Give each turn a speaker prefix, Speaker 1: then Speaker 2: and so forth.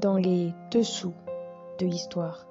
Speaker 1: dans les dessous de l'histoire.